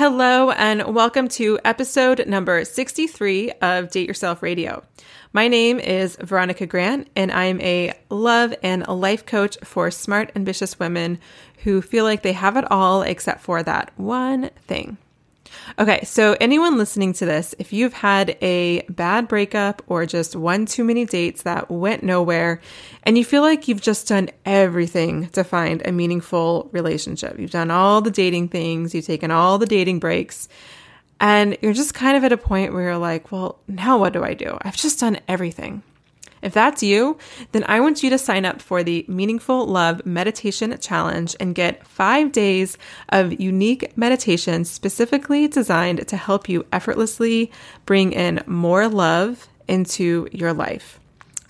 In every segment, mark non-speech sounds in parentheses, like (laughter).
Hello, and welcome to episode number 63 of Date Yourself Radio. My name is Veronica Grant, and I'm a love and a life coach for smart, ambitious women who feel like they have it all except for that one thing. Okay, so anyone listening to this, if you've had a bad breakup or just one too many dates that went nowhere, and you feel like you've just done everything to find a meaningful relationship, you've done all the dating things, you've taken all the dating breaks, and you're just kind of at a point where you're like, well, now what do I do? I've just done everything. If that's you, then I want you to sign up for the Meaningful Love Meditation Challenge and get five days of unique meditation specifically designed to help you effortlessly bring in more love into your life.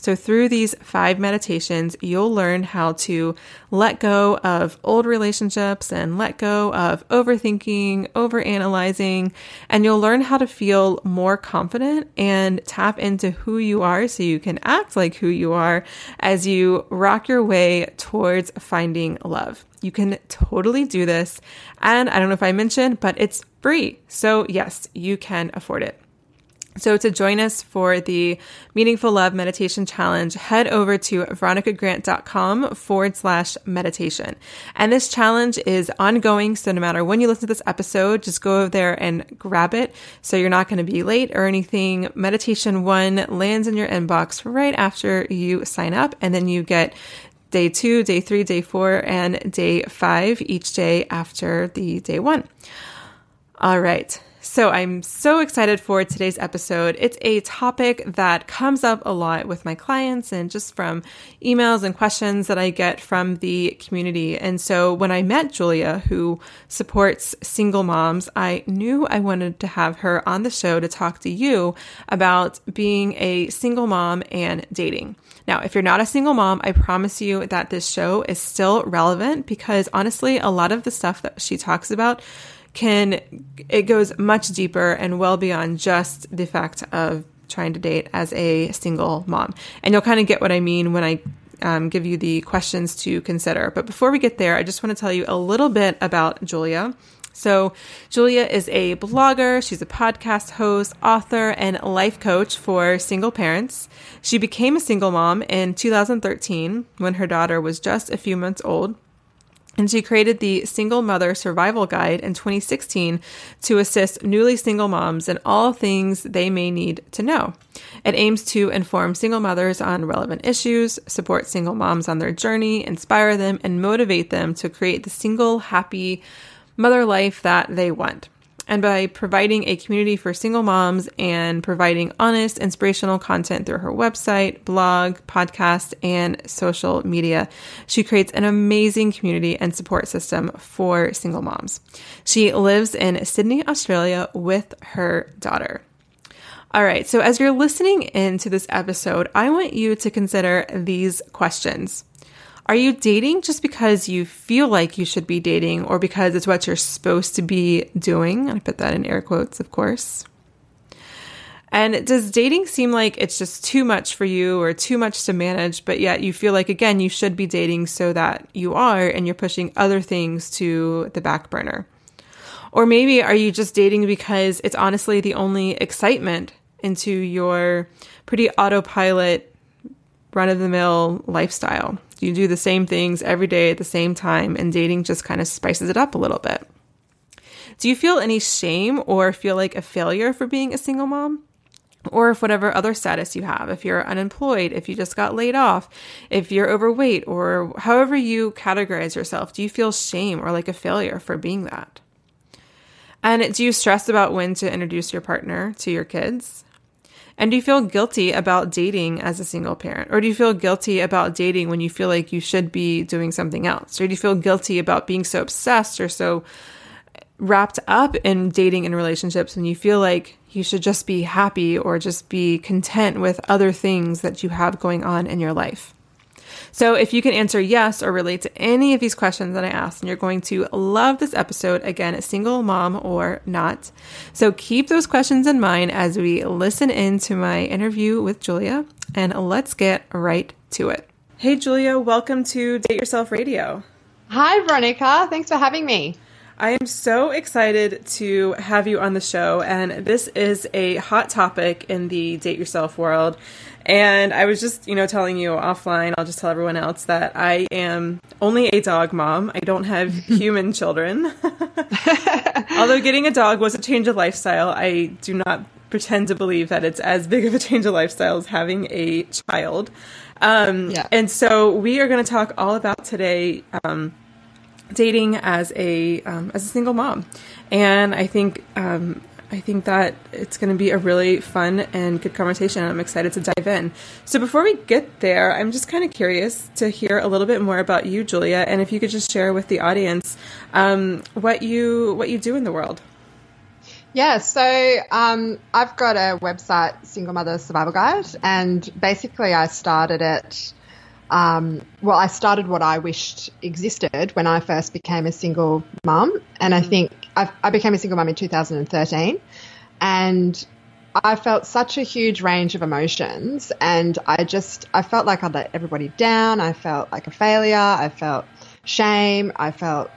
So, through these five meditations, you'll learn how to let go of old relationships and let go of overthinking, overanalyzing, and you'll learn how to feel more confident and tap into who you are so you can act like who you are as you rock your way towards finding love. You can totally do this. And I don't know if I mentioned, but it's free. So, yes, you can afford it. So, to join us for the Meaningful Love Meditation Challenge, head over to veronicagrant.com forward slash meditation. And this challenge is ongoing. So, no matter when you listen to this episode, just go over there and grab it. So, you're not going to be late or anything. Meditation one lands in your inbox right after you sign up. And then you get day two, day three, day four, and day five each day after the day one. All right. So I'm so excited for today's episode. It's a topic that comes up a lot with my clients and just from emails and questions that I get from the community. And so when I met Julia, who supports single moms, I knew I wanted to have her on the show to talk to you about being a single mom and dating. Now, if you're not a single mom, I promise you that this show is still relevant because honestly, a lot of the stuff that she talks about can it goes much deeper and well beyond just the fact of trying to date as a single mom. And you'll kind of get what I mean when I um, give you the questions to consider. But before we get there, I just want to tell you a little bit about Julia. So, Julia is a blogger, she's a podcast host, author, and life coach for single parents. She became a single mom in 2013 when her daughter was just a few months old. And she created the Single Mother Survival Guide in 2016 to assist newly single moms in all things they may need to know. It aims to inform single mothers on relevant issues, support single moms on their journey, inspire them, and motivate them to create the single, happy mother life that they want and by providing a community for single moms and providing honest, inspirational content through her website, blog, podcast, and social media. She creates an amazing community and support system for single moms. She lives in Sydney, Australia with her daughter. All right, so as you're listening into this episode, I want you to consider these questions. Are you dating just because you feel like you should be dating or because it's what you're supposed to be doing? I put that in air quotes, of course. And does dating seem like it's just too much for you or too much to manage, but yet you feel like, again, you should be dating so that you are and you're pushing other things to the back burner? Or maybe are you just dating because it's honestly the only excitement into your pretty autopilot, run of the mill lifestyle? You do the same things every day at the same time, and dating just kind of spices it up a little bit. Do you feel any shame or feel like a failure for being a single mom? or if whatever other status you have, if you're unemployed, if you just got laid off, if you're overweight, or however you categorize yourself, do you feel shame or like a failure for being that? And do you stress about when to introduce your partner to your kids? And do you feel guilty about dating as a single parent? Or do you feel guilty about dating when you feel like you should be doing something else? Or do you feel guilty about being so obsessed or so wrapped up in dating and relationships when you feel like you should just be happy or just be content with other things that you have going on in your life. So, if you can answer yes or relate to any of these questions that I asked, and you're going to love this episode, again, single mom or not. So, keep those questions in mind as we listen into my interview with Julia, and let's get right to it. Hey, Julia, welcome to Date Yourself Radio. Hi, Veronica. Thanks for having me. I am so excited to have you on the show, and this is a hot topic in the date yourself world. And I was just, you know, telling you offline, I'll just tell everyone else that I am only a dog mom. I don't have (laughs) human children. (laughs) Although getting a dog was a change of lifestyle, I do not pretend to believe that it's as big of a change of lifestyle as having a child. Um, yeah. And so we are going to talk all about today. Um, dating as a um, as a single mom, and I think um, I think that it's going to be a really fun and good conversation. I'm excited to dive in. So before we get there, I'm just kind of curious to hear a little bit more about you, Julia, and if you could just share with the audience um, what you what you do in the world. Yeah, so um, I've got a website, Single Mother Survival Guide, and basically I started it um, well, I started what I wished existed when I first became a single mum. And I mm. think I, I became a single mum in 2013. And I felt such a huge range of emotions. And I just, I felt like I'd let everybody down. I felt like a failure. I felt shame. I felt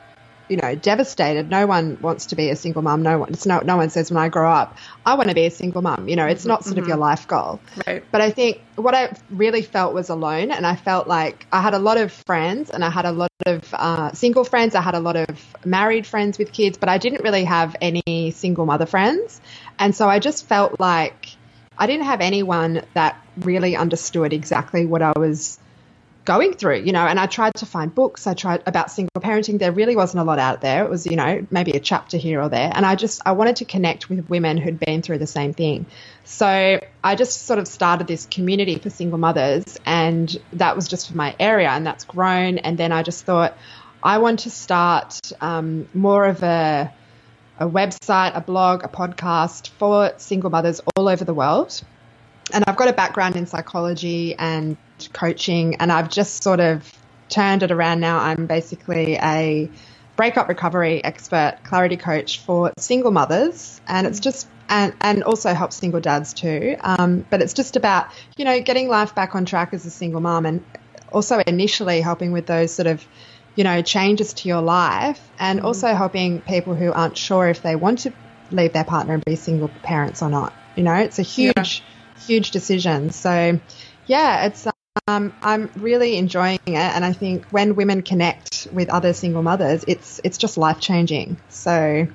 you know, devastated. No one wants to be a single mum. No one, it's no, no one says when I grow up, I want to be a single mum. You know, it's not sort mm-hmm. of your life goal. Right. But I think what I really felt was alone, and I felt like I had a lot of friends, and I had a lot of uh, single friends. I had a lot of married friends with kids, but I didn't really have any single mother friends, and so I just felt like I didn't have anyone that really understood exactly what I was going through, you know, and I tried to find books. I tried about single parenting. There really wasn't a lot out there. It was, you know, maybe a chapter here or there. And I just, I wanted to connect with women who'd been through the same thing. So I just sort of started this community for single mothers, and that was just for my area, and that's grown. And then I just thought, I want to start um, more of a, a website, a blog, a podcast for single mothers all over the world. And I've got a background in psychology and coaching, and I've just sort of turned it around now. I'm basically a breakup recovery expert, clarity coach for single mothers, and it's just and and also helps single dads too. Um, but it's just about you know getting life back on track as a single mom, and also initially helping with those sort of you know changes to your life, and mm. also helping people who aren't sure if they want to leave their partner and be single parents or not. You know, it's a huge, yeah. huge decision. So, yeah, it's um, I'm really enjoying it, and I think when women connect with other single mothers, it's it's just life changing. So,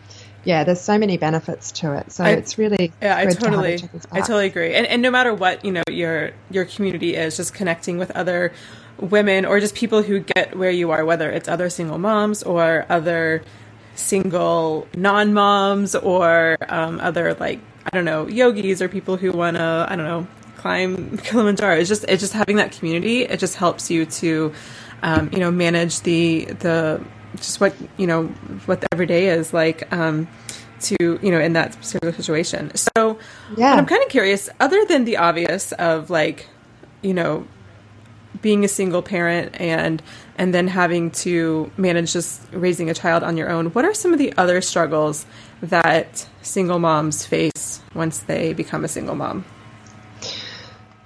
yeah, there's so many benefits to it. So I, it's really yeah, I totally to I totally agree. And and no matter what you know your your community is, just connecting with other women or just people who get where you are, whether it's other single moms or other single non moms or um, other like I don't know yogis or people who want to I don't know climb (laughs) Kilimanjaro. It's just it's just having that community. It just helps you to, um, you know, manage the the just what you know what the everyday is like. Um, to you know in that particular situation. So yeah, I'm kind of curious. Other than the obvious of like, you know, being a single parent and and then having to manage just raising a child on your own, what are some of the other struggles that single moms face once they become a single mom?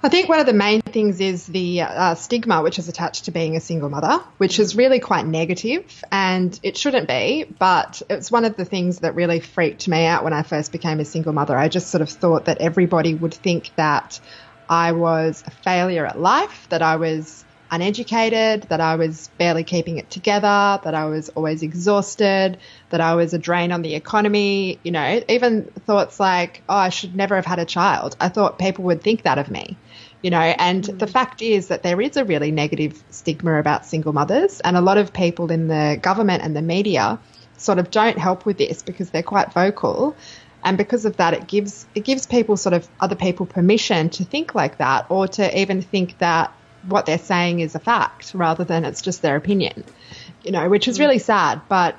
I think one of the main things is the uh, stigma which is attached to being a single mother, which is really quite negative and it shouldn't be, but it's one of the things that really freaked me out when I first became a single mother. I just sort of thought that everybody would think that I was a failure at life, that I was uneducated, that I was barely keeping it together, that I was always exhausted, that I was a drain on the economy, you know, even thoughts like, oh, I should never have had a child. I thought people would think that of me you know, and mm. the fact is that there is a really negative stigma about single mothers, and a lot of people in the government and the media sort of don't help with this because they're quite vocal. And because of that, it gives it gives people sort of other people permission to think like that, or to even think that what they're saying is a fact rather than it's just their opinion, you know, which is mm. really sad. But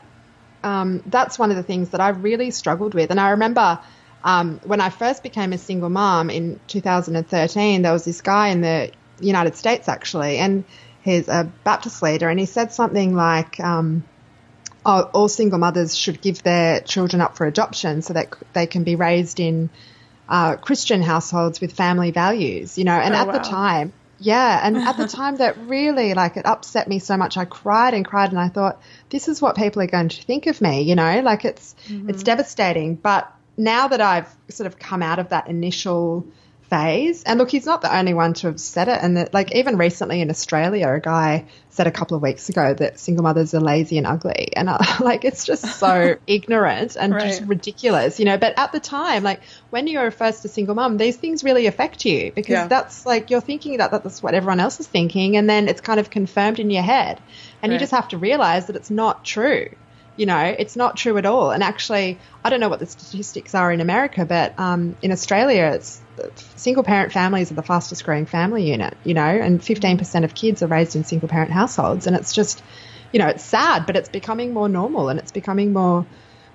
um, that's one of the things that I really struggled with. And I remember um, when I first became a single mom in 2013, there was this guy in the United States actually, and he's a Baptist leader, and he said something like, um, oh, all single mothers should give their children up for adoption so that they can be raised in uh, Christian households with family values, you know. And oh, at wow. the time, yeah, and at the (laughs) time that really like it upset me so much. I cried and cried, and I thought, this is what people are going to think of me, you know. Like it's mm-hmm. it's devastating, but now that I've sort of come out of that initial phase, and look, he's not the only one to have said it. And that, like, even recently in Australia, a guy said a couple of weeks ago that single mothers are lazy and ugly. And I, uh, (laughs) like, it's just so (laughs) ignorant and right. just ridiculous, you know. But at the time, like, when you're first a single mom, these things really affect you because yeah. that's like you're thinking that that's what everyone else is thinking. And then it's kind of confirmed in your head. And right. you just have to realize that it's not true you know, it's not true at all. And actually, I don't know what the statistics are in America, but um, in Australia, it's single parent families are the fastest growing family unit, you know, and 15% of kids are raised in single parent households. And it's just, you know, it's sad, but it's becoming more normal and it's becoming more,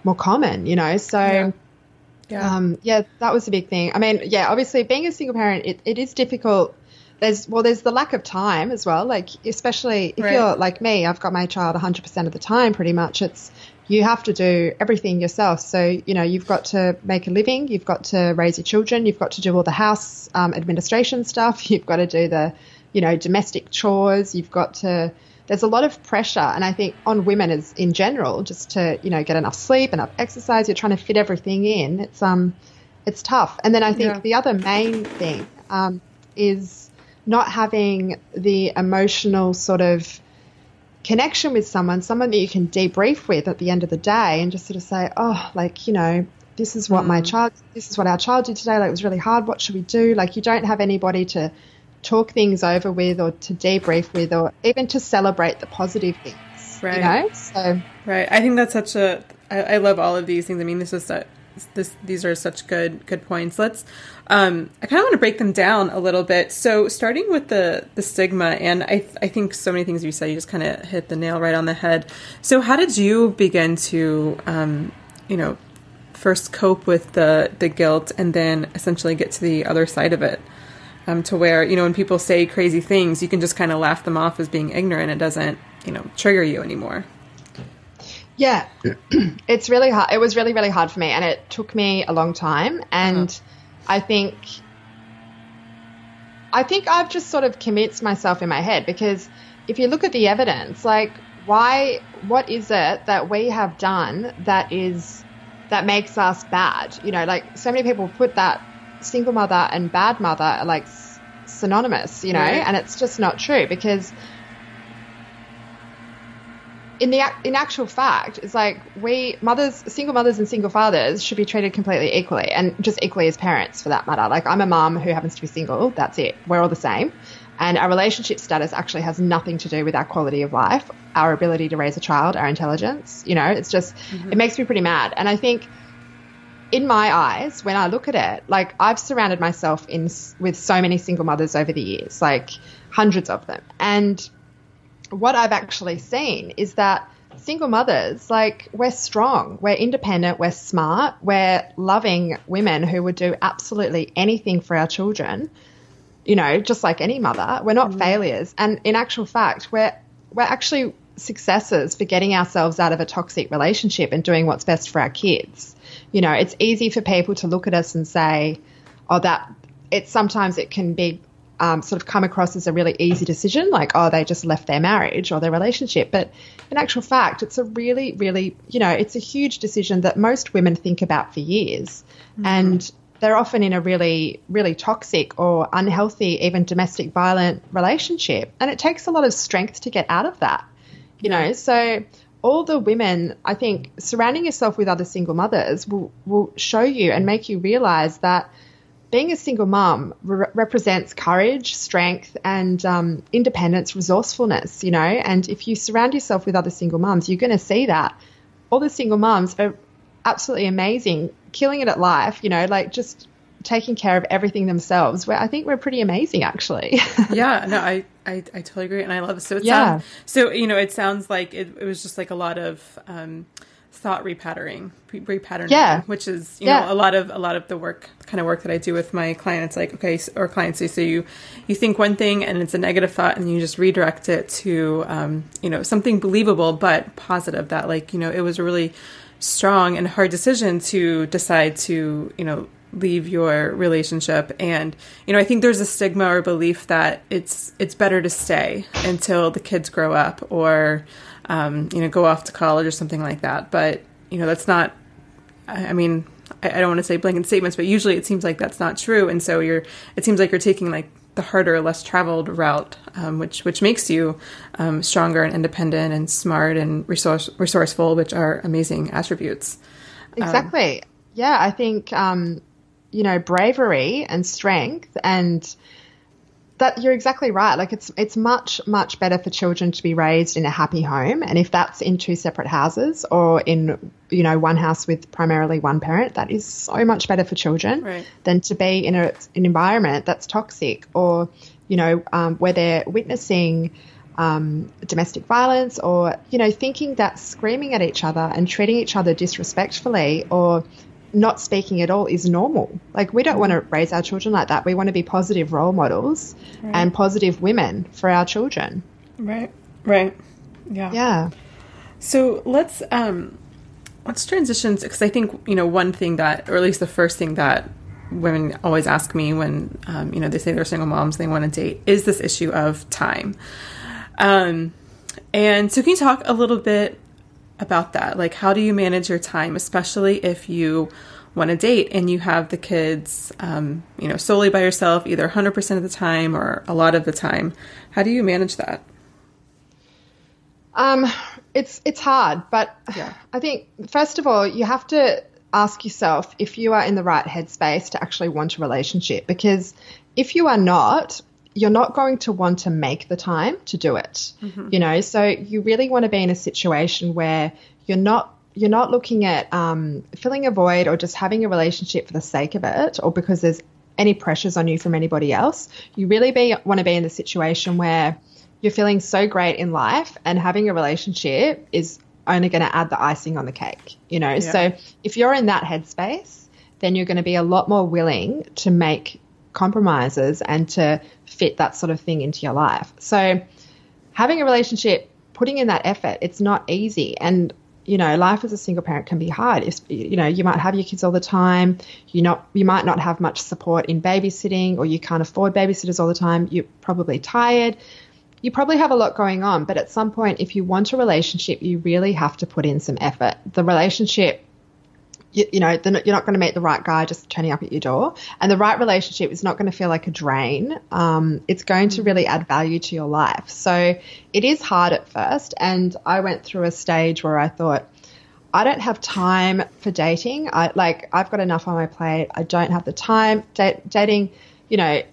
more common, you know. So, yeah. Yeah. Um, yeah, that was a big thing. I mean, yeah, obviously being a single parent, it, it is difficult there's well there's the lack of time as well. Like especially if right. you're like me i've got my child 100% of the time pretty much. It's you have to do everything yourself. So you know you've got to make a living. You've got to raise your children. You've got to do all the house um, administration stuff. (laughs) You've got to do the you know domestic chores. You've got to there's a lot of pressure. And i think on women as in general just to you know get enough sleep enough exercise you're trying to fit everything in. It's um it's tough. And then i think yeah. the other main thing um, is not having the emotional sort of connection with someone, someone that you can debrief with at the end of the day and just sort of say, oh, like, you know, this is what mm. my child, this is what our child did today. Like, it was really hard. What should we do? Like, you don't have anybody to talk things over with or to debrief with or even to celebrate the positive things. Right. You know? So, right. I think that's such a, I, I love all of these things. I mean, this is that this these are such good good points. Let's um, I kind of want to break them down a little bit. So starting with the the stigma, and I I think so many things you said you just kind of hit the nail right on the head. So how did you begin to um, you know first cope with the the guilt and then essentially get to the other side of it? Um, to where you know when people say crazy things, you can just kind of laugh them off as being ignorant. It doesn't you know trigger you anymore. Yeah, (clears throat) it's really hard. It was really, really hard for me, and it took me a long time. And uh-huh. I think, I think I've just sort of convinced myself in my head because if you look at the evidence, like why, what is it that we have done that is that makes us bad? You know, like so many people put that single mother and bad mother are like synonymous, you know, right. and it's just not true because in the in actual fact, it's like we mothers, single mothers and single fathers should be treated completely equally, and just equally as parents for that matter. Like I'm a mum who happens to be single. That's it. We're all the same, and our relationship status actually has nothing to do with our quality of life, our ability to raise a child, our intelligence. You know, it's just mm-hmm. it makes me pretty mad, and I think. In my eyes, when I look at it, like I've surrounded myself in with so many single mothers over the years, like hundreds of them, and what I've actually seen is that single mothers, like, we're strong, we're independent, we're smart, we're loving women who would do absolutely anything for our children. you know, just like any mother, we're not mm. failures. And in actual fact, we're we're actually successes for getting ourselves out of a toxic relationship and doing what's best for our kids. You know, it's easy for people to look at us and say, "Oh, that." It's sometimes it can be um, sort of come across as a really easy decision, like, oh, they just left their marriage or their relationship. But in actual fact, it's a really, really, you know, it's a huge decision that most women think about for years. Mm-hmm. And they're often in a really, really toxic or unhealthy, even domestic violent relationship. And it takes a lot of strength to get out of that, you know. So, all the women, I think, surrounding yourself with other single mothers will, will show you and make you realize that being a single mom re- represents courage, strength, and um, independence, resourcefulness, you know. And if you surround yourself with other single moms, you're going to see that all the single moms are absolutely amazing, killing it at life, you know, like just taking care of everything themselves. Where I think we're pretty amazing, actually. (laughs) yeah, no, I, I, I totally agree, and I love it. So it yeah. Sounds, so you know, it sounds like it, it was just like a lot of. Um, thought repatterning repatterning yeah which is you yeah. know a lot of a lot of the work kind of work that i do with my clients like okay or clients so you you think one thing and it's a negative thought and you just redirect it to um, you know something believable but positive that like you know it was a really strong and hard decision to decide to, you know, leave your relationship and you know i think there's a stigma or belief that it's it's better to stay until the kids grow up or um, you know go off to college or something like that but you know that's not i, I mean I, I don't want to say blanket statements but usually it seems like that's not true and so you're it seems like you're taking like the harder, less traveled route, um, which which makes you um, stronger and independent and smart and resource, resourceful, which are amazing attributes. Um, exactly. Um, yeah, I think um, you know bravery and strength and that you're exactly right. Like it's it's much much better for children to be raised in a happy home, and if that's in two separate houses or in you know one house with primarily one parent, that is so much better for children right. than to be in a, an environment that's toxic or you know um, where they're witnessing. Um, domestic violence, or you know, thinking that screaming at each other and treating each other disrespectfully, or not speaking at all is normal. Like, we don't want to raise our children like that. We want to be positive role models right. and positive women for our children. Right, right. Yeah. Yeah. So let's, um, let's transition because I think, you know, one thing that, or at least the first thing that women always ask me when, um, you know, they say they're single moms, they want to date, is this issue of time. Um, and so, can you talk a little bit about that. Like, how do you manage your time, especially if you want to date and you have the kids, um, you know, solely by yourself, either 100% of the time or a lot of the time? How do you manage that? Um, it's it's hard, but yeah. (sighs) I think first of all, you have to ask yourself if you are in the right headspace to actually want a relationship. Because if you are not, you're not going to want to make the time to do it. Mm-hmm. You know, so you really want to be in a situation where you're not you're not looking at um, filling a void or just having a relationship for the sake of it or because there's any pressures on you from anybody else. You really be, want to be in the situation where you're feeling so great in life and having a relationship is only going to add the icing on the cake. You know, yeah. so if you're in that headspace, then you're going to be a lot more willing to make compromises and to fit that sort of thing into your life. So having a relationship, putting in that effort, it's not easy. And you know, life as a single parent can be hard. If, you know, you might have your kids all the time. You not, you might not have much support in babysitting, or you can't afford babysitters all the time. You're probably tired. You probably have a lot going on. But at some point, if you want a relationship, you really have to put in some effort. The relationship you, you know, you're not going to meet the right guy just turning up at your door. And the right relationship is not going to feel like a drain. Um, it's going to really add value to your life. So it is hard at first. And I went through a stage where I thought, I don't have time for dating. I like, I've got enough on my plate. I don't have the time. Da- dating, you know,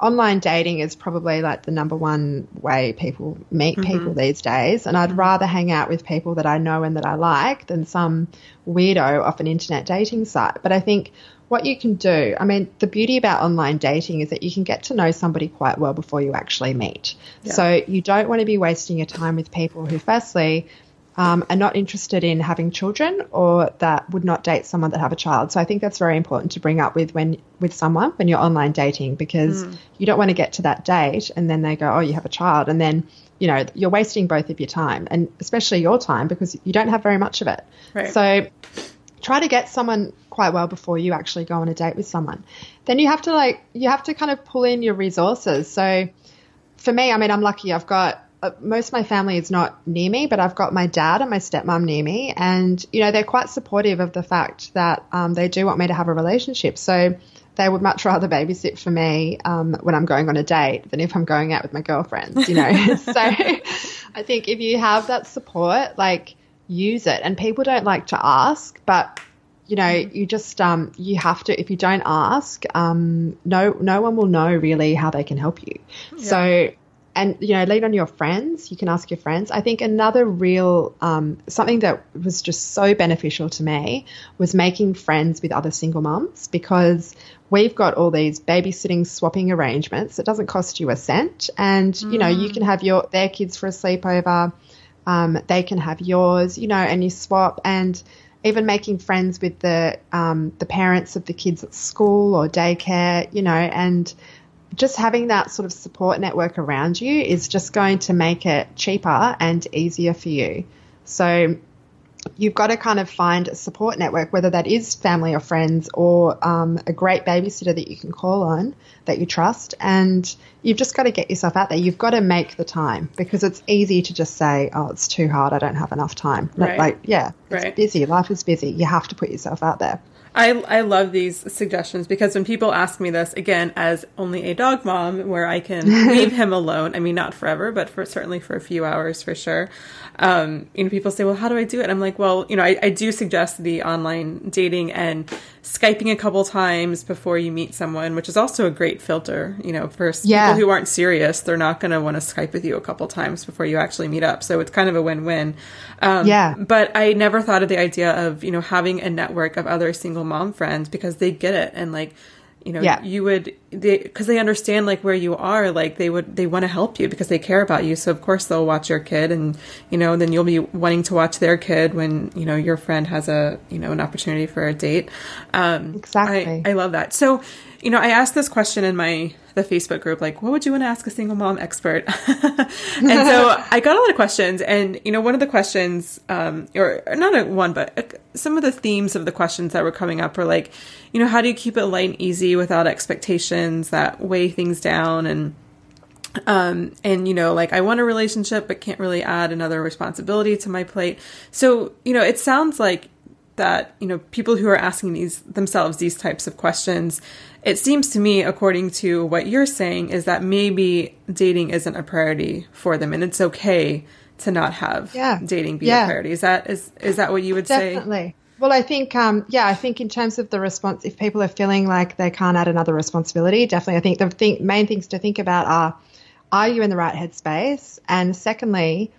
online dating is probably like the number one way people meet mm-hmm. people these days. And I'd rather hang out with people that I know and that I like than some weirdo off an internet dating site. But I think what you can do, I mean, the beauty about online dating is that you can get to know somebody quite well before you actually meet. Yeah. So you don't want to be wasting your time with people who, firstly, um, are not interested in having children or that would not date someone that have a child. So I think that's very important to bring up with when with someone when you're online dating because mm. you don't want to get to that date and then they go, oh, you have a child, and then you know you're wasting both of your time and especially your time because you don't have very much of it. Right. So try to get someone quite well before you actually go on a date with someone. Then you have to like you have to kind of pull in your resources. So for me, I mean, I'm lucky. I've got uh, most of my family is not near me, but I've got my dad and my stepmom near me, and you know they're quite supportive of the fact that um, they do want me to have a relationship. So they would much rather babysit for me um, when I'm going on a date than if I'm going out with my girlfriends. You know, (laughs) (laughs) so I think if you have that support, like use it. And people don't like to ask, but you know, you just um, you have to. If you don't ask, um, no no one will know really how they can help you. Yeah. So and you know lean on your friends. You can ask your friends. I think another real um, something that was just so beneficial to me was making friends with other single mums because we've got all these babysitting swapping arrangements. It doesn't cost you a cent. And mm. you know you can have your their kids for a sleepover. Um, they can have yours you know and you swap. And even making friends with the um, the parents of the kids at school or daycare you know and just having that sort of support network around you is just going to make it cheaper and easier for you. So you've got to kind of find a support network, whether that is family or friends or um, a great babysitter that you can call on that you trust. And you've just got to get yourself out there. You've got to make the time because it's easy to just say, oh, it's too hard. I don't have enough time. Right. Like, yeah, it's right. busy. Life is busy. You have to put yourself out there. I, I love these suggestions because when people ask me this, again, as only a dog mom, where I can (laughs) leave him alone, I mean, not forever, but for certainly for a few hours for sure. Um, you know, people say, well, how do I do it? I'm like, well, you know, I, I do suggest the online dating and Skyping a couple times before you meet someone, which is also a great filter. You know, for yeah. people who aren't serious, they're not going to want to Skype with you a couple times before you actually meet up. So it's kind of a win-win. Um, yeah. But I never thought of the idea of you know having a network of other single mom friends because they get it and like you know yeah. you would they because they understand like where you are like they would they want to help you because they care about you. So of course they'll watch your kid and you know then you'll be wanting to watch their kid when you know your friend has a you know an opportunity for a date. Um exactly. I, I love that. So you know i asked this question in my the Facebook group, like, what would you want to ask a single mom expert? (laughs) and so (laughs) I got a lot of questions. And, you know, one of the questions, um, or not a one, but a, some of the themes of the questions that were coming up were like, you know, how do you keep it light and easy without expectations that weigh things down? And, um, and you know, like I want a relationship, but can't really add another responsibility to my plate. So, you know, it sounds like that, you know, people who are asking these themselves these types of questions, it seems to me, according to what you're saying, is that maybe dating isn't a priority for them, and it's okay to not have yeah. dating be yeah. a priority. Is that is is that what you would Definitely. say? Definitely. Well, I think, um, yeah, I think in terms of the response, if people are feeling like they can't add another responsibility, definitely, I think the thing, main things to think about are, are you in the right headspace? And secondly,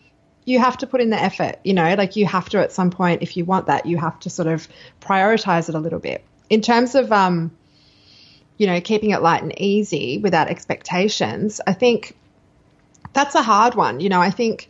you have to put in the effort, you know, like you have to at some point, if you want that, you have to sort of prioritize it a little bit. In terms of, um, you know, keeping it light and easy without expectations, I think that's a hard one. You know, I think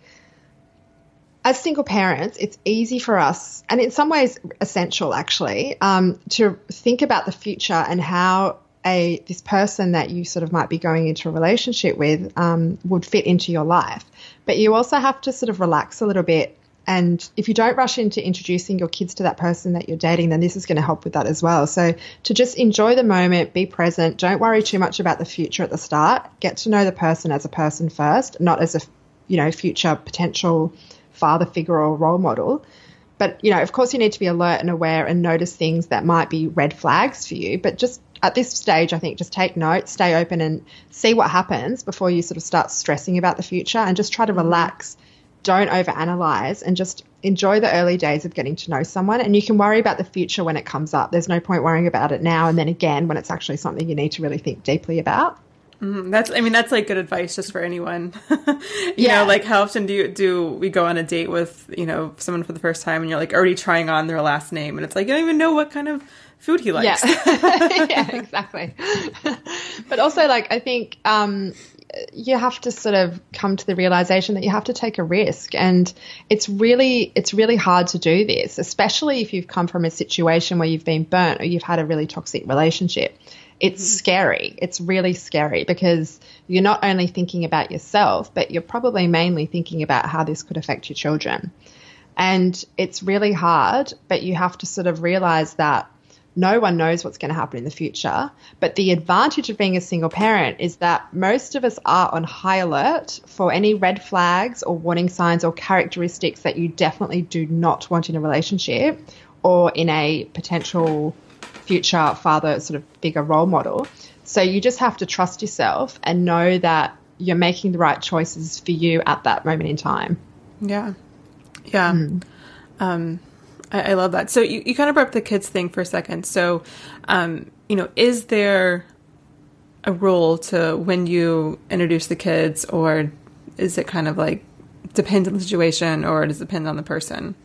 as single parents, it's easy for us, and in some ways essential actually, um, to think about the future and how a this person that you sort of might be going into a relationship with um, would fit into your life. But you also have to sort of relax a little bit and if you don't rush into introducing your kids to that person that you're dating, then this is going to help with that as well. So to just enjoy the moment, be present, don't worry too much about the future at the start. Get to know the person as a person first, not as a you know future potential father figure or role model. But you know, of course, you need to be alert and aware and notice things that might be red flags for you. But just at this stage, I think just take note, stay open, and see what happens before you sort of start stressing about the future, and just try to relax don't overanalyze and just enjoy the early days of getting to know someone. And you can worry about the future when it comes up. There's no point worrying about it now and then again when it's actually something you need to really think deeply about. Mm, that's, I mean, that's like good advice just for anyone. (laughs) you yeah. know, like how often do you, do we go on a date with, you know, someone for the first time and you're like already trying on their last name and it's like, you don't even know what kind of food he likes. Yeah, (laughs) yeah (laughs) exactly. but also like, I think, um, you have to sort of come to the realization that you have to take a risk. And it's really it's really hard to do this especially if you've come from a situation where you've been burnt or you've had a really toxic relationship. It's mm-hmm. scary. It's really scary because you're not only thinking about yourself but you're probably mainly thinking about how this could affect your children. And it's really hard but you have to sort of realize that no one knows what's going to happen in the future. But the advantage of being a single parent is that most of us are on high alert for any red flags or warning signs or characteristics that you definitely do not want in a relationship or in a potential future father, sort of bigger role model. So you just have to trust yourself and know that you're making the right choices for you at that moment in time. Yeah. Yeah. Mm. Um, I, I love that. So you, you kind of brought up the kids thing for a second. So, um, you know, is there a rule to when you introduce the kids, or is it kind of like depends on the situation, or does it depend on the person?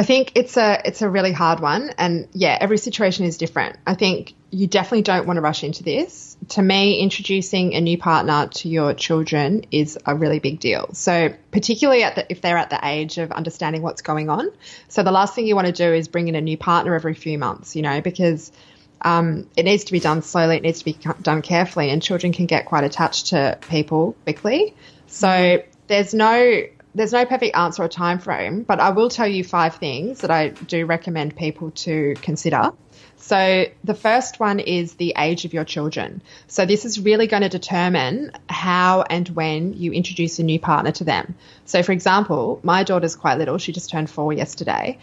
I think it's a it's a really hard one, and yeah, every situation is different. I think you definitely don't want to rush into this. To me, introducing a new partner to your children is a really big deal. So, particularly at the, if they're at the age of understanding what's going on. So, the last thing you want to do is bring in a new partner every few months, you know, because um, it needs to be done slowly, it needs to be done carefully, and children can get quite attached to people quickly. So, there's no there's no perfect answer or time frame, but I will tell you five things that I do recommend people to consider. So the first one is the age of your children. So this is really going to determine how and when you introduce a new partner to them. So for example, my daughter's quite little, she just turned 4 yesterday.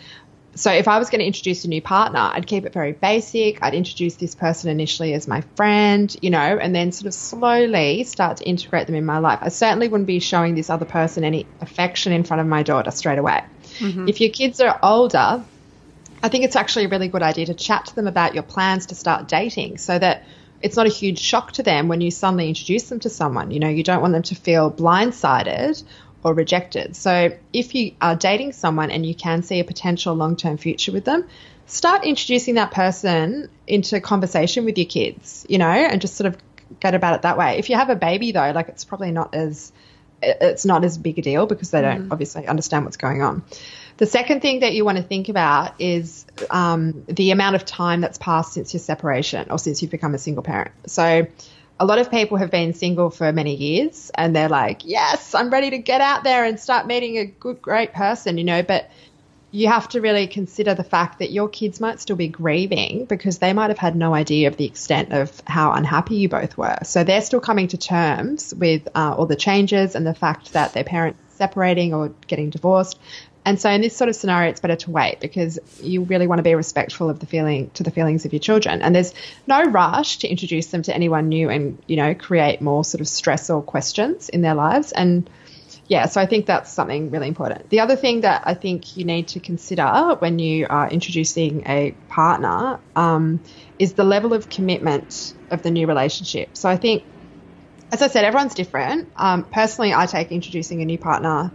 So if I was going to introduce a new partner, I'd keep it very basic. I'd introduce this person initially as my friend, you know, and then sort of slowly start to integrate them in my life. I certainly wouldn't be showing this other person any affection in front of my daughter straight away. Mm-hmm. If your kids are older, I think it's actually a really good idea to chat to them about your plans to start dating so that it's not a huge shock to them when you suddenly introduce them to someone. You know, you don't want them to feel blindsided or rejected. So if you are dating someone and you can see a potential long term future with them, start introducing that person into conversation with your kids, you know, and just sort of get about it that way. If you have a baby though, like it's probably not as it's not as big a deal because they don't mm. obviously understand what's going on. The second thing that you want to think about is um, the amount of time that's passed since your separation or since you've become a single parent. So a lot of people have been single for many years and they're like, yes, I'm ready to get out there and start meeting a good, great person, you know, but you have to really consider the fact that your kids might still be grieving because they might have had no idea of the extent of how unhappy you both were. So they're still coming to terms with uh, all the changes and the fact that their parents separating or getting divorced. And so in this sort of scenario, it's better to wait because you really want to be respectful of the feeling to the feelings of your children. And there's no rush to introduce them to anyone new and, you know, create more sort of stress or questions in their lives. And yeah, so I think that's something really important. The other thing that I think you need to consider when you are introducing a partner um, is the level of commitment of the new relationship. So I think, as I said, everyone's different. Um, personally, I take introducing a new partner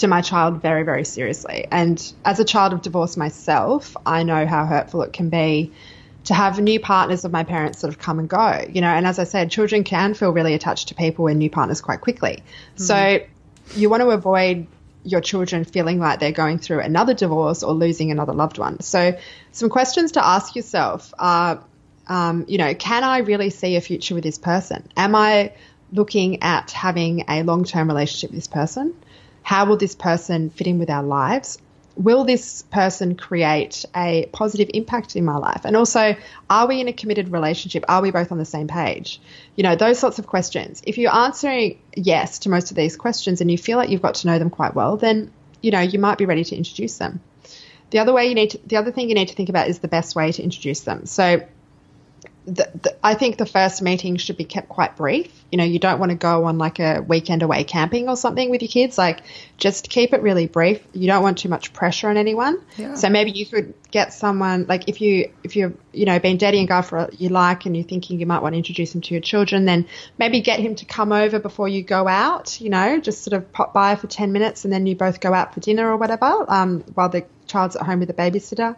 to my child very, very seriously. And as a child of divorce myself, I know how hurtful it can be to have new partners of my parents sort of come and go, you know. And as I said, children can feel really attached to people and new partners quite quickly. Mm-hmm. So you want to avoid your children feeling like they're going through another divorce or losing another loved one. So some questions to ask yourself are, um, you know, can I really see a future with this person? Am I looking at having a long term relationship with this person? How will this person fit in with our lives? Will this person create a positive impact in my life? And also, are we in a committed relationship? Are we both on the same page? You know, those sorts of questions. If you're answering yes to most of these questions and you feel like you've got to know them quite well, then, you know, you might be ready to introduce them. The other way you need to, the other thing you need to think about is the best way to introduce them. So the, the, I think the first meeting should be kept quite brief. You know, you don't want to go on like a weekend away camping or something with your kids. Like, just keep it really brief. You don't want too much pressure on anyone. Yeah. So maybe you could get someone like if you if you're you know been dating a guy for a, you like and you're thinking you might want to introduce him to your children, then maybe get him to come over before you go out. You know, just sort of pop by for ten minutes and then you both go out for dinner or whatever um, while the child's at home with a babysitter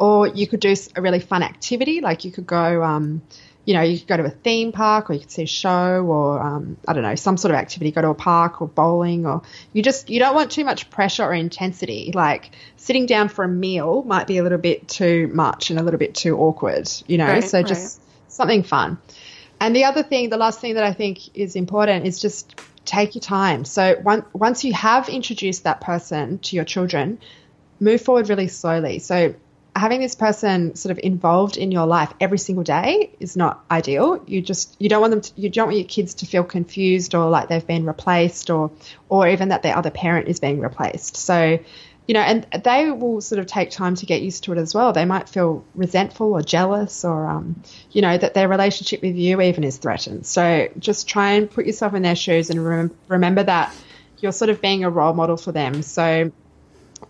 or you could do a really fun activity, like you could go, um, you know, you could go to a theme park or you could see a show or, um, I don't know, some sort of activity, go to a park or bowling or you just, you don't want too much pressure or intensity. Like sitting down for a meal might be a little bit too much and a little bit too awkward, you know, Right, so just something fun. And the other thing, the last thing that I think is important is just take your time. So once once you have introduced that person to your children, move forward really slowly. So having this person sort of involved in your life every single day is not ideal. You just you don't want them to, you don't want your kids to feel confused or like they've been replaced or or even that their other parent is being replaced. So you know, and they will sort of take time to get used to it as well. They might feel resentful or jealous or, um, you know, that their relationship with you even is threatened. So just try and put yourself in their shoes and rem- remember that you're sort of being a role model for them. So,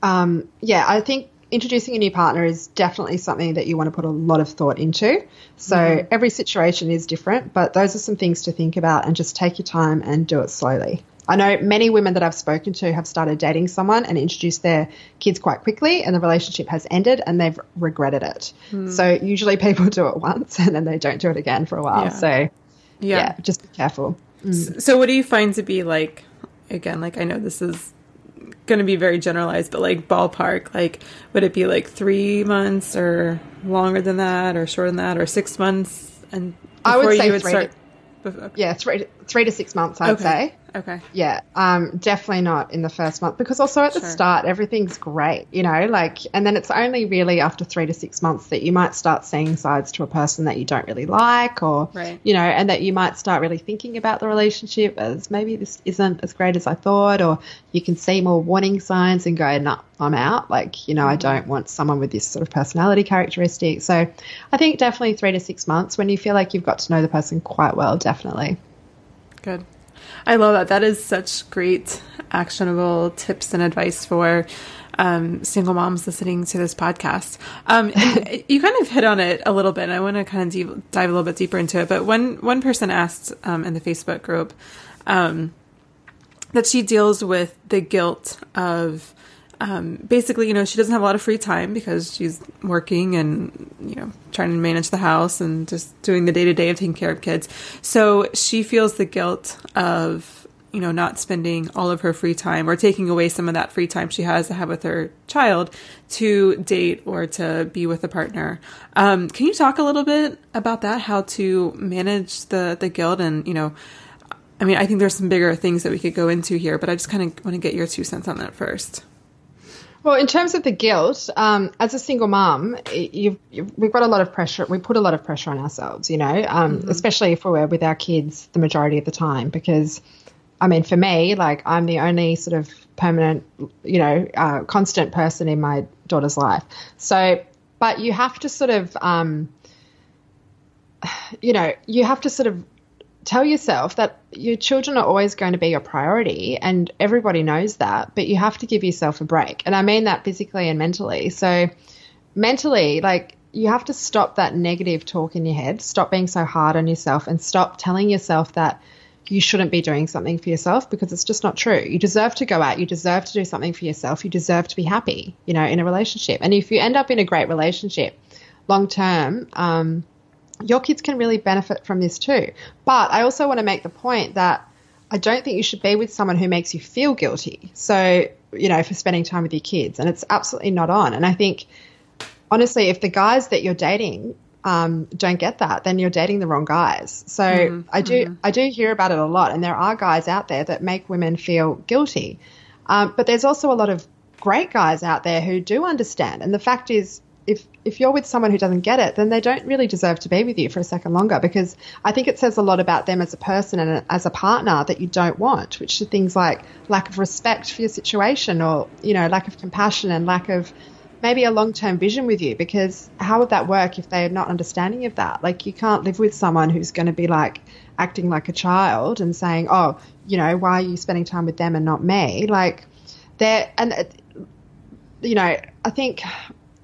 um, yeah, I think introducing a new partner is definitely something that you want to put a lot of thought into. So mm-hmm. every situation is different, but those are some things to think about and just take your time and do it slowly. I know many women that I've spoken to have started dating someone and introduced their kids quite quickly, and the relationship has ended and they've regretted it. Hmm. So, usually people do it once and then they don't do it again for a while. Yeah. So, yeah. just be careful. Mm. So, what do you find to be like? Again, like I know this is going to be very generalized, but like ballpark, like would it be like three months or longer than that, or shorter than that, or six months? And I would say you would three start. Yeah, three, three to six months, I'd Okay. say. Okay. Yeah, um, definitely not in the first month because also at the Sure. start everything's great, you know, like, and then it's only really after three to six months that you might start seeing sides to a person that you don't really like, or Right. you know, and that you might start really thinking about the relationship as maybe this isn't as great as I thought, or you can see more warning signs and go, no, I'm out. Like, you know, I don't want someone with this sort of personality characteristic. So, I think definitely three to six months when you feel like you've got to know the person quite well, definitely. Good. I love that. That is such great actionable tips and advice for um, single moms listening to this podcast. Um, (laughs) you kind of hit on it a little bit. And I want to kind of deep, dive a little bit deeper into it. But one one person asked um, in the Facebook group um, that she deals with the guilt of um, basically, you know, she doesn't have a lot of free time because she's working and, you know, trying to manage the house and just doing the day to day of taking care of kids. So she feels the guilt of, you know, not spending all of her free time or taking away some of that free time she has to have with her child to date or to be with a partner. Um, can you talk a little bit about that? How to manage the, the guilt and, you know, I mean, I think there's some bigger things that we could go into here, but I just kind of want to get your two cents on that first. Well, in terms of the guilt, um, as a single mom, you've, you've, we've got a lot of pressure. We put a lot of pressure on ourselves, you know, um, especially if we're with our kids the majority of the time. Because, I mean, for me, like I'm the only sort of permanent, you know, uh, constant person in my daughter's life. So, but you have to sort of, um, you know, you have to sort of tell yourself that your children are always going to be your priority and everybody knows that but you have to give yourself a break. And i mean that physically and mentally. So mentally like you have to stop that negative talk in your head. Stop being so hard on yourself and stop telling yourself that you shouldn't be doing something for yourself because it's just not true. You deserve to go out. You deserve to do something for yourself. You deserve to be happy you know in a relationship. And if you end up in a great relationship long term um, your kids can really benefit from this too. But I also want to make the point that I don't think you should be with someone who makes you feel guilty. So, you know, for spending time with your kids. And it's absolutely not on. And I think, honestly, if the guys that you're dating um, don't get that, then you're dating the wrong guys. So I do I do hear about it a lot, and there are guys out there that make women feel guilty. Um, but there's also a lot of great guys out there who do understand. And the fact is, if you're with someone who doesn't get it, then they don't really deserve to be with you for a second longer because I think it says a lot about them as a person and as a partner that you don't want, which are things like lack of respect for your situation or, you know, lack of compassion and lack of maybe a long term vision with you because how would that work if they're not understanding of that? Like you can't live with someone who's going to be like acting like a child and saying, "Oh, you know, why are you spending time with them and not me?" Like they're and uh, you know, I think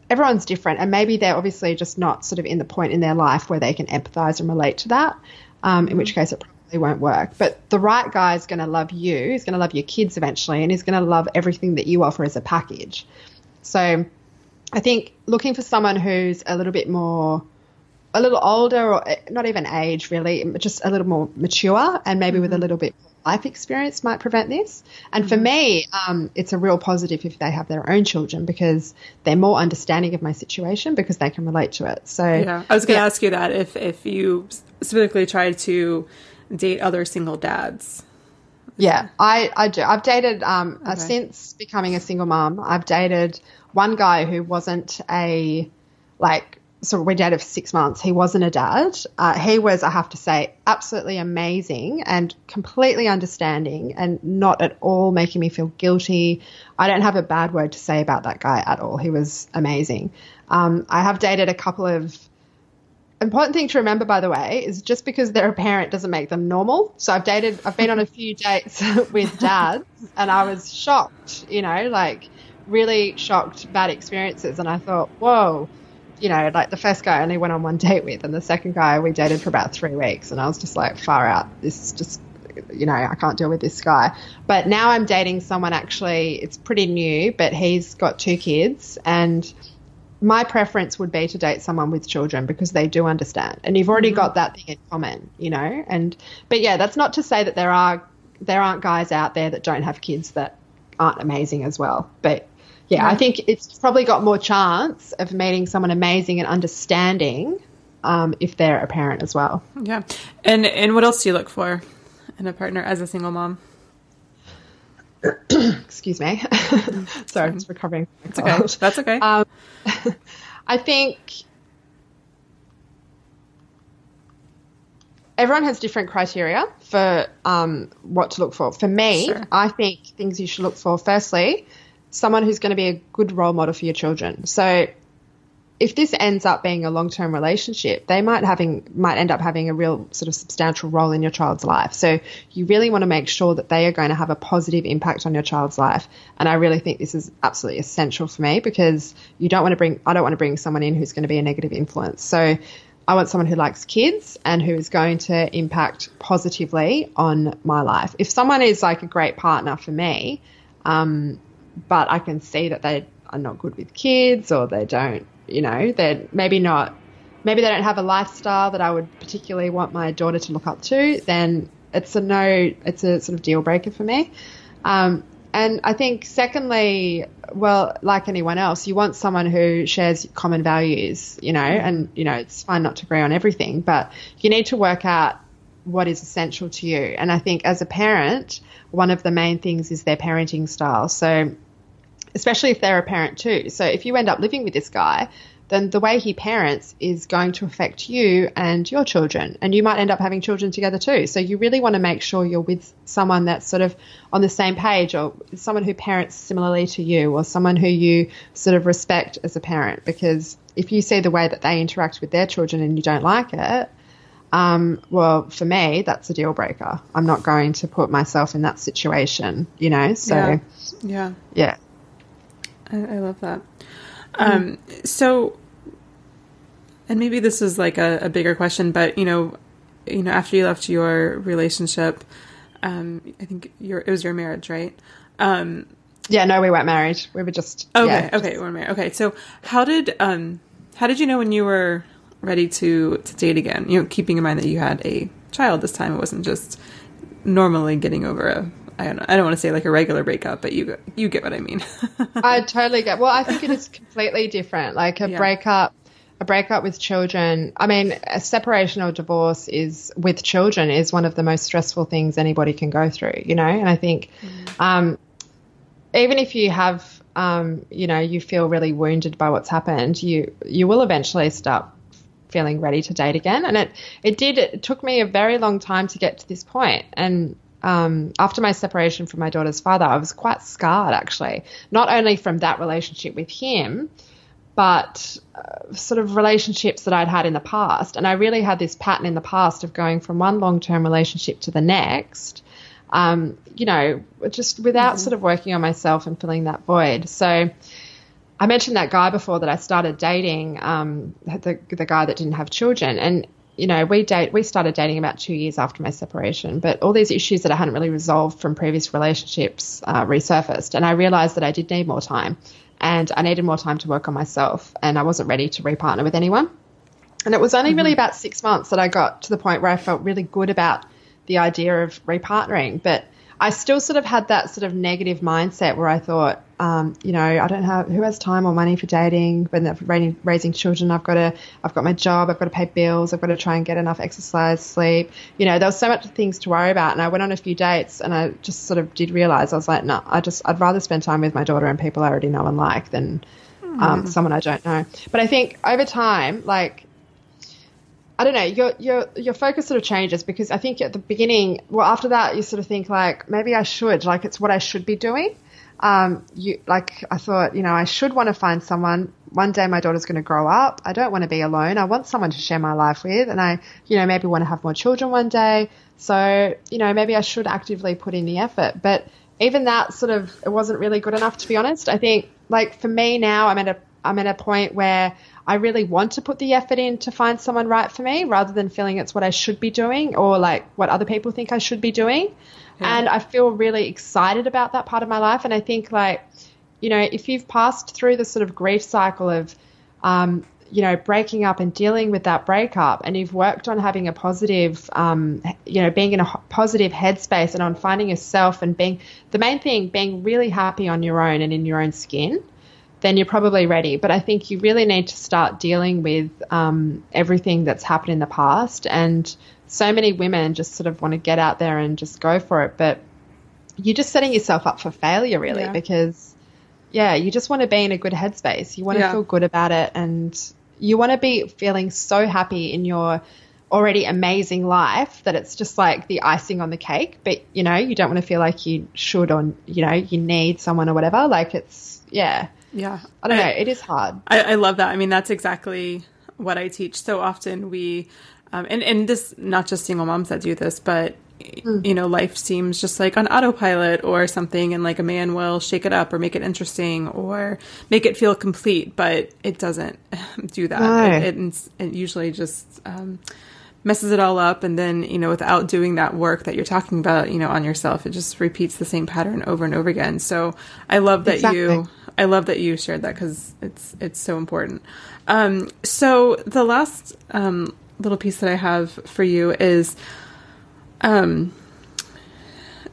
everyone's different and maybe they're obviously just not sort of in the point in their life where they can empathize and relate to that um, in which case it probably won't work. But the right guy is going to love you he's going to love your kids eventually and he's going to love everything that you offer as a package. So i think looking for someone who's a little bit more a little older or not even age really, just a little more mature and maybe mm-hmm. with a mm-hmm. little bit life experience might prevent this. And mm-hmm. for me, um, it's a real positive if they have their own children because they're more understanding of my situation because they can relate to it. So yeah, I was going to yeah. ask you that if if you specifically try to date other single dads. Yeah, I, I do. I've dated um, uh, okay. uh, since becoming a single mom. I've dated one guy who wasn't a like so we dated for six months. He wasn't a dad. Uh, he was, I have to say, absolutely amazing and completely understanding and not at all making me feel guilty. I don't have a bad word to say about that guy at all. He was amazing. Um, I have dated a couple of important thing to remember, by the way, is just because they're a parent doesn't make them normal. So I've dated, I've been on a few dates (laughs) with dads, and I was shocked. You know, like really shocked, bad experiences, and I thought, whoa you know, like the first guy I only went on one (laughs) date with, and the second guy we dated for about three weeks, and I was just like, far out. This is just, you know, I can't deal with this guy. But now I'm dating someone actually, it's pretty new, but he's got two kids, and my preference would be to date someone with children because they do understand, and you've already mm-hmm. got that thing in common, you know. And but yeah, that's not to say that there are there aren't guys out there that don't have kids that aren't amazing as well, but yeah, I think it's probably got more chance of meeting someone amazing and understanding um, if they're a parent as well. Yeah, and and what else do you look for in a partner as a single mom? (coughs) Excuse me. (laughs) Sorry, I'm just recovering. It's okay. That's okay. Um, (laughs) I think everyone has different criteria for um, what to look for. For me, sure. I think things you should look for. Firstly, someone who's going to be a good role model for your children. So if this ends up being a long-term relationship, they might having might end up having a real sort of substantial role in your child's life. So you really want to make sure that they are going to have a positive impact on your child's life. And I really think this is absolutely essential for me because you don't want to bring I don't want to bring someone in who's going to be a negative influence. So I want someone who likes kids and who is going to impact positively on my life. If someone is like a great partner for me, um, but I can see that they are not good with kids or they don't, you know, they're maybe not, maybe they don't have a lifestyle that I would particularly want my daughter to look up to, then it's a no, it's a sort of deal breaker for me. Um, and I think, secondly, well, like anyone else, you want someone who shares common values, you know, and, you know, it's fine not to agree on everything, but you need to work out what is essential to you. And I think as a parent, one of the main things is their parenting style. So especially if they're a parent too. So if you end up living with this guy, then the way he parents is going to affect you and your children. And you might end up having children together too. So you really want to make sure you're with someone that's sort of on the same page or someone who parents similarly to you or someone who you sort of respect as a parent. Because if you see the way that they interact with their children and you don't like it, um, well, for me, that's a deal breaker. I'm not going to put myself in that situation, you know? So, yeah. Yeah. yeah. I, I love that. Um, so, and maybe this is like a, a, bigger question, but you know, you know, after you left your relationship, um, I think your it was your marriage, right? Um, yeah, no, we weren't married. We were just okay. Yeah, okay, just... we were married. Okay, so how did um, how did you know when you were ready to to date again? You know, keeping in mind that you had a child this time, it wasn't just normally getting over a I don't know, I don't want to say like a regular breakup, but you you get what I mean. (laughs) I totally get. Well, I think it is completely different. Like a yeah. breakup, a breakup with children. I mean, a separation or divorce is with children is one of the most stressful things anybody can go through. You know, and I think mm. um, even if you have, um, you know, you feel really wounded by what's happened, you you will eventually start feeling ready to date again. And it it did. It took me a very long time to get to this point, and um, after my separation from my daughter's father, I was quite scarred actually, not only from that relationship with him, but uh, sort of relationships that I'd had in the past. And I really had this pattern in the past of going from one long term relationship to the next, um, you know, just without mm-hmm. sort of working on myself and filling that void. So, I mentioned that guy before that I started dating, um, the the guy that didn't have children, and you know, we date we started dating about two years after my separation, but all these issues that I hadn't really resolved from previous relationships uh, resurfaced, and I realized that I did need more time, and I needed more time to work on myself, and I wasn't ready to repartner with anyone. And it was only mm-hmm. really about six months that I got to the point where I felt really good about the idea of repartnering. But I still sort of had that sort of negative mindset where I thought, um, you know, I don't have who has time or money for dating, when raising, raising children. I've got to, I've got my job, I've got to pay bills, I've got to try and get enough exercise, sleep. You know, there was so much things to worry about. And I went on a few dates, and I just sort of did realize I was like, no, I just, I'd rather spend time with my daughter and people I already know and like than um, mm. someone I don't know. But I think over time, like I don't know, your your your focus sort of changes because I think at the beginning, well, after that, you sort of think like maybe I should, like it's what I should be doing. Um, you like I thought, you know, I should want to find someone. One day my daughter's going to grow up. I don't want to be alone. I want someone to share my life with, and I, you know, maybe want to have more children one day. So, you know, maybe I should actively put in the effort. But even that sort of it wasn't really good enough to be honest. I think like for me now, I'm at a I'm at a point where I really want to put the effort in to find someone right for me rather than feeling it's what I should be doing or like what other people think I should be doing. Yeah. And I feel really excited about that part of my life. And I think, like, you know, if you've passed through the sort of grief cycle of, um, you know, breaking up and dealing with that breakup, and you've worked on having a positive, um, you know, being in a positive headspace and on finding yourself and being the main thing, being really happy on your own and in your own skin then you're probably ready. But I think you really need to start dealing with um, everything that's happened in the past. And so many women just sort of want to get out there and just go for it. But you're just setting yourself up for failure, really, yeah. because, yeah, you just want to be in a good headspace. You want yeah. to feel good about it. And you want to be feeling so happy in your already amazing life that it's just like the icing on the cake. But, you know, you don't want to feel like you should or, you know, you need someone or whatever. Like it's, yeah yeah. I don't know. It is hard. I, I love that. I mean, that's exactly what I teach. So often we, um, and, and this, not just single moms that do this, but mm. you know, life seems just like on autopilot or something, and like a man will shake it up or make it interesting or make it feel complete, but it doesn't (laughs) do that. No. It, it, it, usually just um, messes it all up, and then you know, without doing that work that you're talking about, you know, on yourself, it just repeats the same pattern over and over again. So I love that exactly. you I love that you shared that because it's it's so important. Um, so the last um, little piece that I have for you is, um,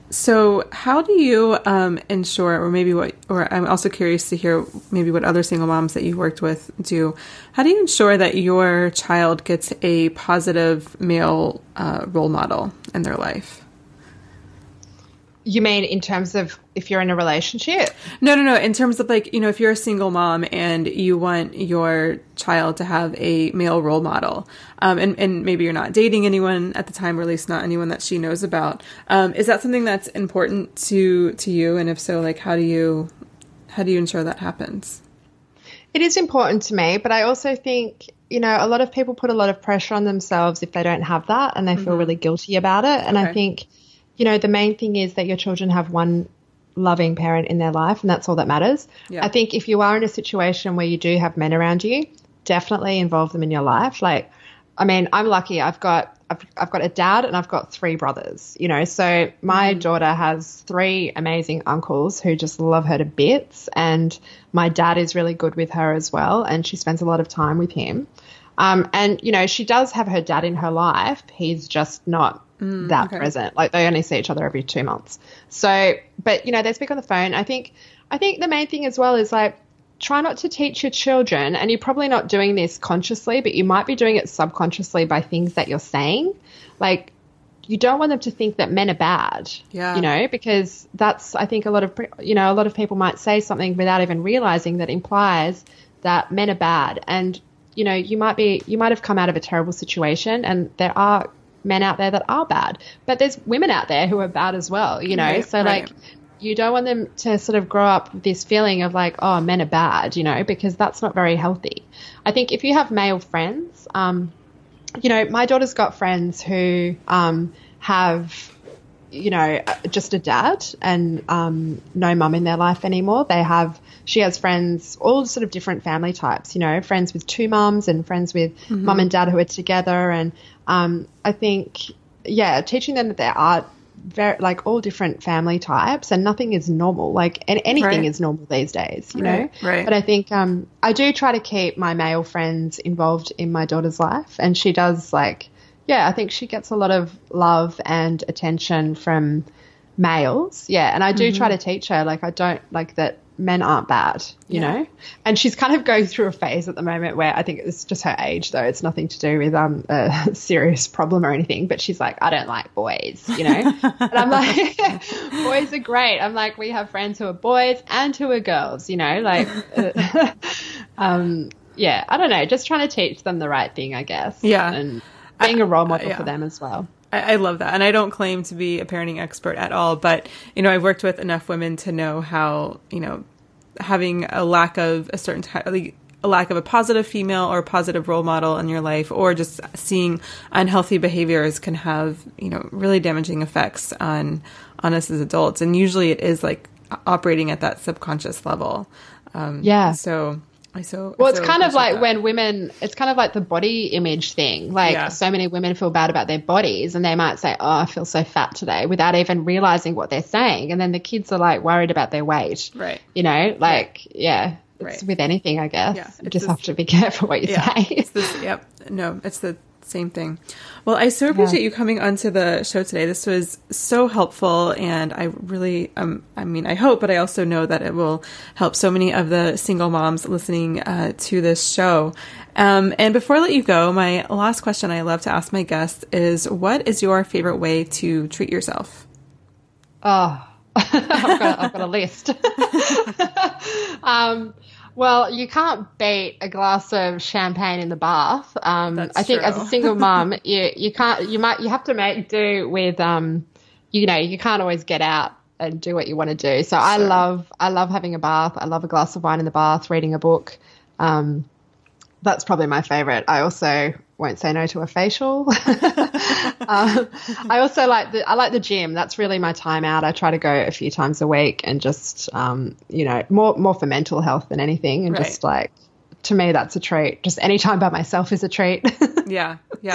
so how do you um, ensure, or maybe what, or I'm also curious to hear maybe what other single moms that you've worked with do. How do you ensure that your child gets a positive male uh, role model in their life? You mean in terms of if you're in a relationship? No, no, no. In terms of like, you know, if you're a single mom and you want your child to have a male role model, um, and, and maybe you're not dating anyone at the time, or at least not anyone that she knows about, um, is that something that's important to to you? And if so, like, how do you how do you ensure that happens? It is important to me, but I also think you know a lot of people put a lot of pressure on themselves if they don't have that, and they mm-hmm. feel really guilty about it. And okay. I think you know, the main thing is that your children have one loving parent in their life, and that's all that matters. Yeah. I think if you are in a situation where you do have men around you, definitely involve them in your life. Like, I mean, I'm lucky. I've got I've, I've got a dad and I've got three brothers. You know, so my mm. daughter has three amazing uncles who just love her to bits, and my dad is really good with her as well, and she spends a lot of time with him. Um, and you know, she does have her dad in her life. He's just not mm, that okay. present. Like they only see each other every two months. So, but you know, they speak on the phone. I think, I think the main thing as well is like try not to teach your children, and you're probably not doing this consciously, but you might be doing it subconsciously by things that you're saying. Like, you don't want them to think that men are bad. Yeah. You know, because that's, I think a lot of, you know, a lot of people might say something without even realizing that implies that men are bad. And, you know, you might be, you might have come out of a terrible situation and there are men out there that are bad, but there's women out there who are bad as well, you know? Right, so, right. like, you don't want them to sort of grow up with this feeling of like, oh, men are bad, you know, because that's not very healthy. I think if you have male friends, um, you know, my daughter's got friends who um, have, you know, just a dad and um, no mum in their life anymore. They have, she has friends, all sort of different family types, you know, friends with two mums and friends with mm-hmm. mum and dad who are together. And um, I think, yeah, teaching them that there are very like all different family types, and nothing is normal. Like and anything Right. is normal these days, you Right, know. right. But I think um, I do try to keep my male friends involved in my daughter's life, and she does like, yeah, I think she gets a lot of love and attention from males. Yeah, and I do try Mm-hmm. to teach her like I don't like that men aren't bad, you know. And she's kind of going through a phase at the moment where I think it's just her age, though. It's nothing to do with um a (laughs) serious problem or anything. But she's like, I don't like boys, you know. and I'm like, (laughs) boys are great. I'm like, we have friends who are boys and who are girls, you know, like. (laughs) um, yeah, I don't know. Just trying to teach them the right thing, I guess. Yeah. and being a role model yeah. for them as well. I, I love that. And I don't claim to be a parenting expert at all, but, you know, I've worked with enough women to know how, you know, having a lack of a certain type, like, a lack of a positive female or positive role model in your life, or just seeing unhealthy behaviors can have, you know, really damaging effects on, on us as adults. And usually it is like operating at that subconscious level. Um, Yeah. So I so, Well, it's kind of like when women, it's kind of like the body image thing. Like Yeah. so many women feel bad about their bodies and they might say, Oh, I feel so fat today without even realizing what they're saying. And then the kids are like worried about their weight. Right. You know, like, yeah, it's Right. with anything, I guess. Yeah, you just this- have to be (laughs) careful what you yeah, say. it's this, yep. No, it's the same thing. Well, I so appreciate you coming onto the show today. This was so helpful, and I really, um, I mean, I hope, but I also know that it will help so many of the single moms listening uh, to this show. Um, and before I let you go, my last question I love to ask my guests is, what is your favorite way to treat yourself? Oh, (laughs) I've, got, I've got a list. (laughs) um, well, you can't beat a glass of champagne in the bath. Um, I think as a single (laughs) mum, you you can't you might you have to make do with um, you know you can't always get out and do what you want to do. So I love I love having a bath. I love a glass of wine in the bath, reading a book. Um, that's probably my favorite. I also won't say no to a facial. (laughs) um, I also like the I like the gym. That's really my time out. I try to go a few times a week and just um, you know more more for mental health than anything, and Right. just like to me that's a treat. Just any time by myself is a treat. (laughs) Yeah, yeah,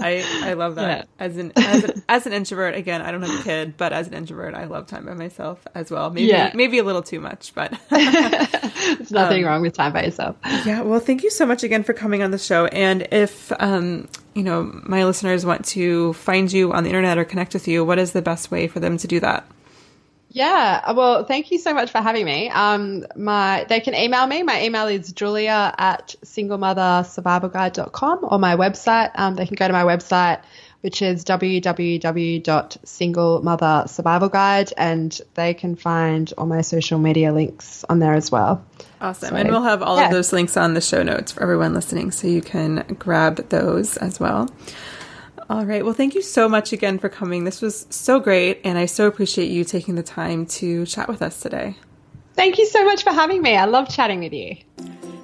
I I love that. Yeah. As an as as an introvert, again, I don't have a kid, but as an introvert, I love time by myself as well. Maybe Yeah. maybe a little too much, but (laughs) There's nothing Um, wrong with time by yourself. yeah. Well, thank you so much again for coming on the show. And if um you know my listeners want to find you on the internet or connect with you, what is the best way for them to do that? Yeah, well, thank you so much for having me. Um, my they can email me. My email is julia at singlemothersurvivalguide.com or my website. Um, they can go to my website, which is www.singlemothersurvivalguide, and they can find all my social media links on there as well. Awesome. So, and we'll have all yeah. of those links on the show notes for everyone listening, so you can grab those as well. All right. Well, thank you so much again for coming. This was so great, and I so appreciate you taking the time to chat with us today. Thank you so much for having me. I love chatting with you.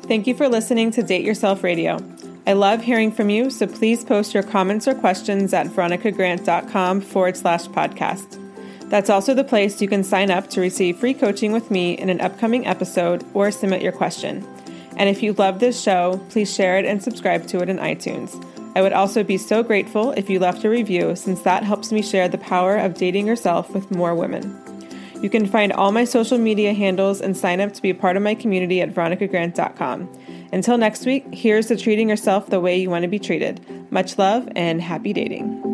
Thank you for listening to Date Yourself Radio. I love hearing from you, so please post your comments or questions at veronicagrant.com forward slash podcast. That's also the place you can sign up to receive free coaching with me in an upcoming episode or submit your question. And if you love this show, please share it and subscribe to it in iTunes. I would also be so grateful if you left a review, since that helps me share the power of dating yourself with more women. You can find all my social media handles and sign up to be a part of my community at veronicagrant.com. Until next week, here's to treating yourself the way you want to be treated. Much love and happy dating.